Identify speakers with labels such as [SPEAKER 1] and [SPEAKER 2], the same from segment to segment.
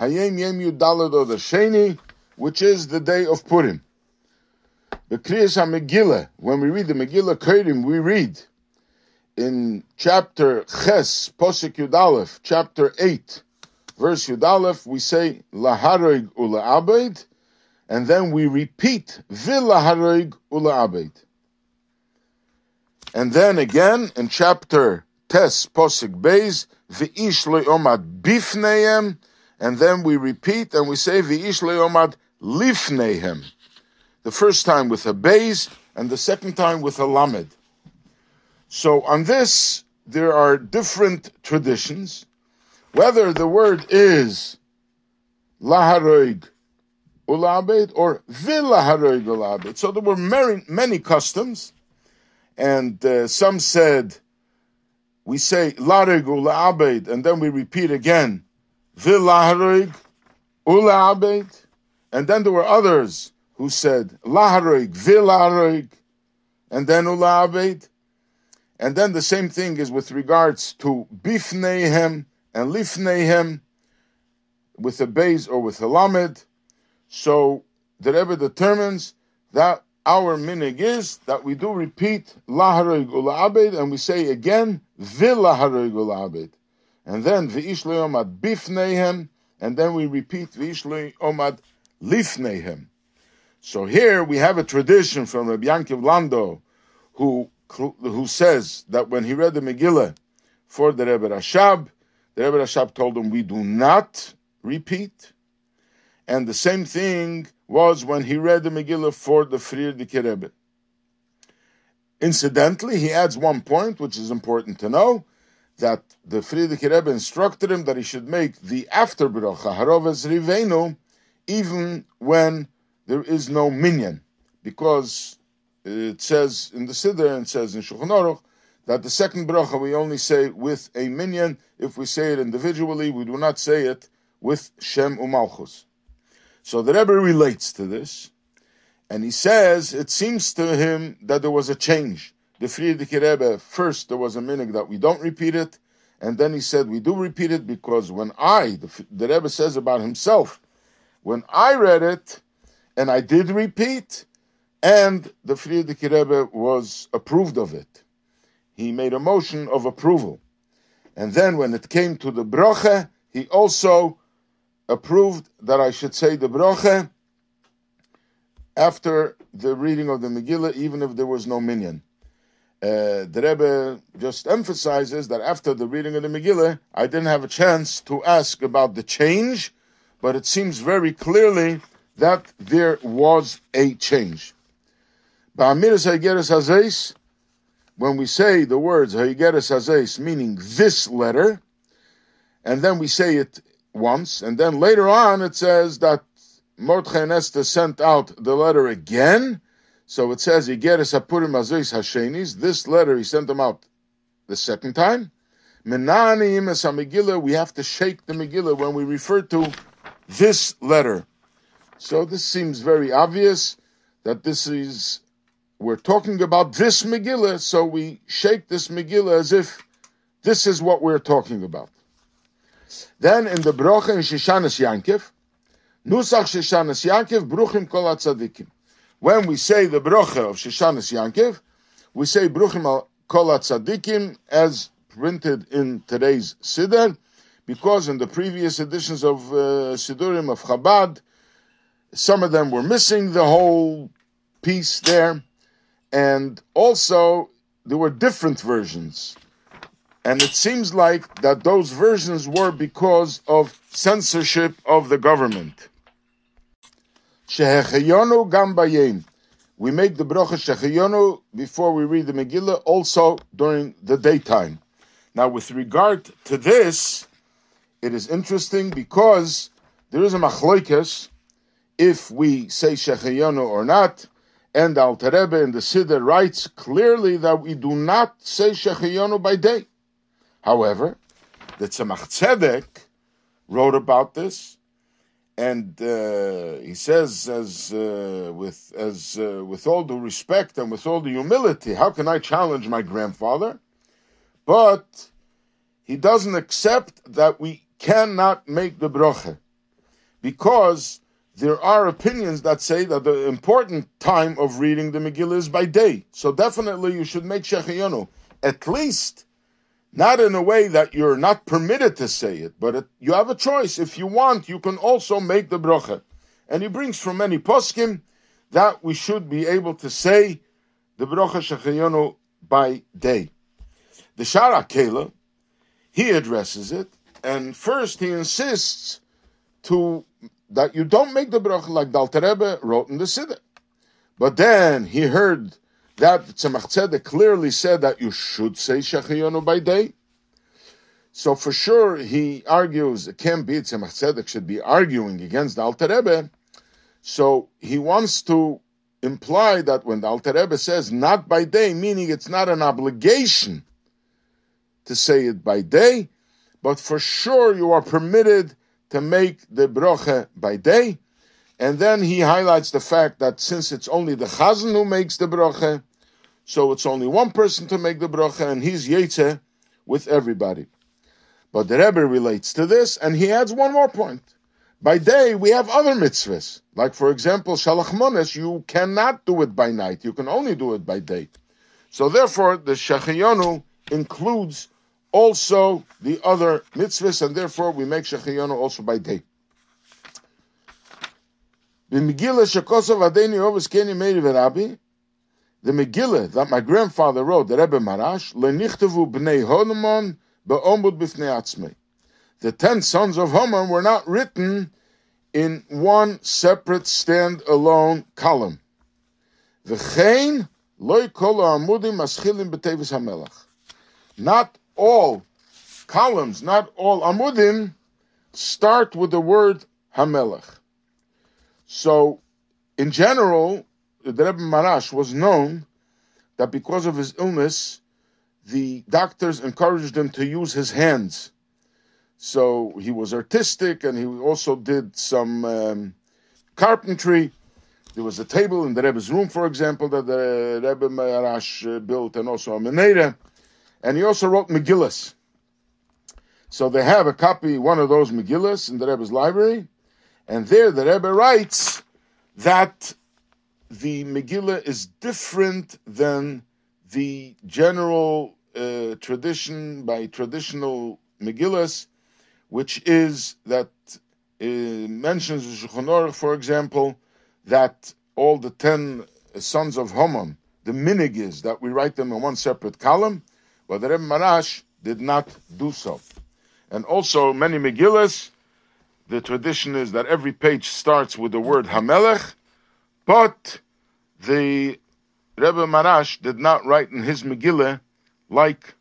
[SPEAKER 1] Hayom Yom Yudalad Sheni, which is the day of Purim. The Kriyas HaMegillah, when we read the Megillah Kerim, we read in chapter Ches, Posik Yudalef, chapter 8, verse Yudalef, we say, Laharoig Ula and then we repeat, Vilaharoig Ula Abed. And then again in chapter Tes Posik Beis, V'ish Omad Bifneim, and then we repeat and we say V'ish Omad Lifnehem. The first time with a Beis, and the second time with a Lamed. So on this, there are different traditions. Whether the word is Laharoig Ulabed or Vilaharoig Ulabed. So there were many, many customs and uh, some said, we say larig ula abed, and then we repeat again, ula and then there were others who said laharig vilaharig, and then ula and then the same thing is with regards to bifneihem and lifneihem, with a base or with a lamed. So the Rebbe determines that our minig is that we do repeat laharig ula'abed and we say again vilaharig ula'abed. And then v'ish le'omad bifneihem and then we repeat v'ish le'omad lifneihem. So here we have a tradition from Rabbi Yankiv Landau who, who says that when he read the Megillah for the Rebbe Rashab, the Rebbe Rashab told him we do not repeat. And the same thing was when he read the Megillah for the Frierdiker Rebbe. Incidentally, he adds one point which is important to know that the Frierdiker Rebbe instructed him that he should make the after bracha Harovas Rivenu even when there is no minyan, because it says in the Siddur and it says in Shulchan Aruch that the second bracha we only say with a minyan. If we say it individually, we do not say it with Shem Umalchus. So the Rebbe relates to this, and he says it seems to him that there was a change. The Frierdiker Rebbe, first there was a minig that we don't repeat it, and then he said we do repeat it because when I, the, the Rebbe says about himself, when I read it, and I did repeat, and the Frierdiker Rebbe was approved of it. He made a motion of approval. And then when it came to the broche, he also approved that I should say the broche after the reading of the Megillah, even if there was no minyan. Uh, the Rebbe just emphasizes that after the reading of the Megillah, I didn't have a chance to ask about the change, but it seems very clearly that there was a change. When we say the words Hayigeres Hazeis, meaning this letter, and then we say it once, and then later on it says that Mordechai Esther sent out the letter again. So it says Igeres Hapurim Azois Hashenis. This letter he sent them out the second time. Menani Imes Megillah. We have to shake the Megillah when we refer to this letter. So this seems very obvious that this is we're talking about this Megillah. So we shake this Megillah as if this is what we're talking about. Then in the Brocha in Shishanas Yankiv, Nusach Shishanas Yankiv, Bruchim Kol Tzadikim. When we say the Brocha of Shishanas Yankiv, we say Bruchim Kol Tzadikim as printed in today's Siddur, because in the previous editions of uh, Siddurim of Chabad, some of them were missing the whole piece there, and also there were different versions. And it seems like that those versions were because of censorship of the government. Shehechayonu gambayim. We make the bracha shehechayonu before we read the Megillah, also during the daytime. Now, with regard to this, it is interesting because there is a machloikas if we say shehechayonu or not. And Alter Rebbe in the Siddur writes clearly that we do not say shehechayonu by day. However, the Tzemach Tzedek wrote about this, and uh, he says, as uh, with as uh, with all due respect and with all the humility, how can I challenge my grandfather? But he doesn't accept that we cannot make the broche. because there are opinions that say that the important time of reading the Megillah is by day. So definitely you should make Shechayonu, at least not in a way that you're not permitted to say it, but it, you have a choice. If you want, you can also make the bracha. And he brings from many poskim that we should be able to say the bracha Shechayonu by day. The Shara Kela, he addresses it, and first he insists to that you don't make the bracha like the Alter Rebbe wrote in the Siddur. But then he heard that Tzemach Tzedek clearly said that you should say Shechayonu by day. So for sure he argues it can't be Tzemach Tzedek should be arguing against the Alter Rebbe. So he wants to imply that when the Alter Rebbe says not by day, meaning it's not an obligation to say it by day, but for sure you are permitted to make the broche by day. And then he highlights the fact that since it's only the chazan who makes the broche, so it's only one person to make the broche, and he's yetze with everybody. But the Rebbe relates to this, and he adds one more point. By day, we have other mitzvahs. Like, for example, Shalach Mones, you cannot do it by night. You can only do it by day. So therefore, the Shechayonu includes also the other mitzvahs, and therefore we make Shechayonu also by day. The Megillah that my grandfather wrote, the Rebbe Maharash, Lenichtavu Bnei Hodemon Be'omud Bifnei Atzmei. The ten sons of Haman were not written in one separate stand-alone column. V'chein loy kol amudim maschilim b'tevis hamelach. Not all columns, not all amudim, start with the word Hamelech. So, in general, the Rebbe Maharash was known that because of his illness, the doctors encouraged him to use his hands. So he was artistic and he also did some um, carpentry. There was a table in the Rebbe's room, for example, that the Rebbe Maharash uh, built, and also a menorah. and he also wrote Megillas. So they have a copy, one of those Megillas in the Rebbe's library, and there the Rebbe writes that the Megillah is different than the general uh, tradition by traditional Megillas, which is that uh, mentions Shulchan for example, that all the ten sons of Haman, the minig is that we write them in one separate column, but the Rebbe Maharash did not do so. And also, many Megillas, the tradition is that every page starts with the word Hamelech, but the Rebbe Maharash did not write in his Megillah like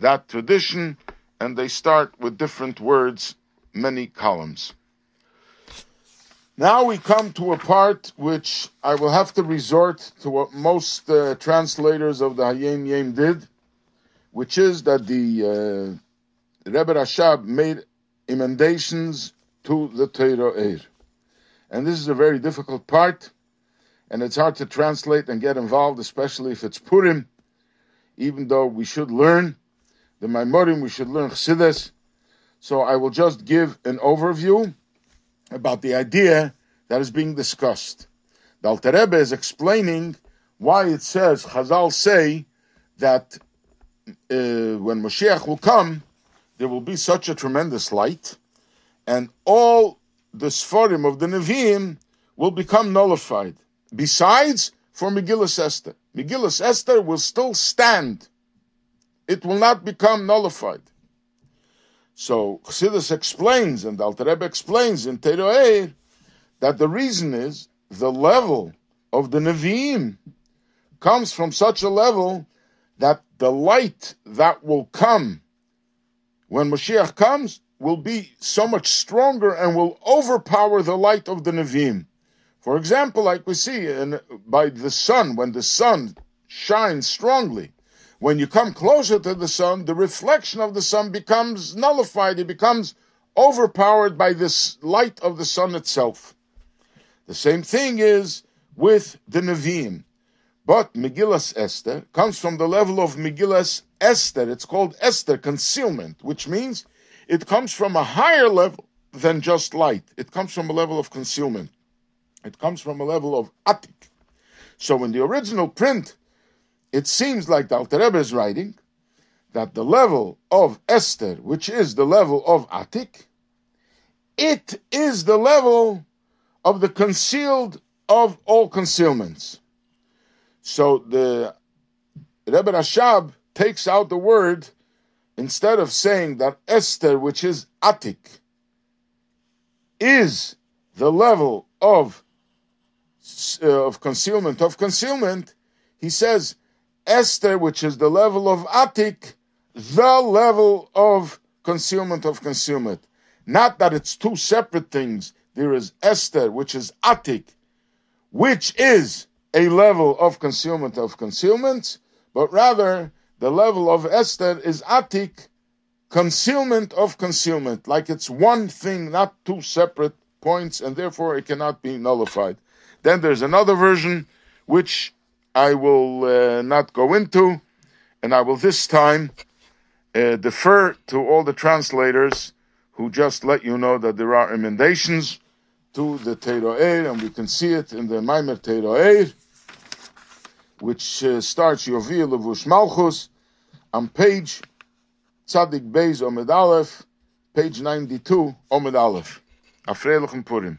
[SPEAKER 1] that tradition, and they start with different words, many columns. Now we come to a part which I will have to resort to what most uh, translators of the Hayom Yom did, which is that the uh, Rebbe Rashab made emendations to the Torah Or. And this is a very difficult part, and it's hard to translate and get involved, especially if it's Purim, even though we should learn the Maimorim, we should learn Chassidus. So I will just give an overview about the idea that is being discussed. The Alter Rebbe is explaining why it says, Chazal say, that uh, when Moshiach will come, there will be such a tremendous light, and all the Sfarim of the Nevi'im will become nullified. Besides, for Megillah Esther. Megillah Esther will still stand. It will not become nullified. So Chassidus explains, and Alter Rebbe explains in Torah Or, that the reason is the level of the Nevi'im comes from such a level that the light that will come when Mashiach comes will be so much stronger and will overpower the light of the Nevi'im. For example, like we see in, by the sun, when the sun shines strongly, when you come closer to the sun, the reflection of the sun becomes nullified, it becomes overpowered by this light of the sun itself. The same thing is with the Nevi'im. But Megillas Esther comes from the level of Megillas Esther. It's called Esther, concealment, which means it comes from a higher level than just light. It comes from a level of concealment. It comes from a level of atik. So in the original print, it seems like the Alter Rebbe is writing that the level of Esther, which is the level of atik, it is the level of the concealed of all concealments. So the Rebbe Rashab takes out the word instead of saying that Esther, which is Atik, is the level of uh, of concealment of concealment, he says Esther, which is the level of Atik, the level of concealment of concealment. Not that it's two separate things. There is Esther, which is Atik, which is a level of concealment of concealment, but rather the level of Esther is Atik, concealment of concealment, like it's one thing, not two separate points, and therefore it cannot be nullified. Then there's another version, which I will uh, not go into, and I will this time uh, defer to all the translators who just let you know that there are emendations to the Torah Or, and we can see it in the Maimer Torah Or, which uh, starts Yovi Levush Malchus on page Tzadik Beis Omed Aleph, page 92, Omed Aleph. A Purim.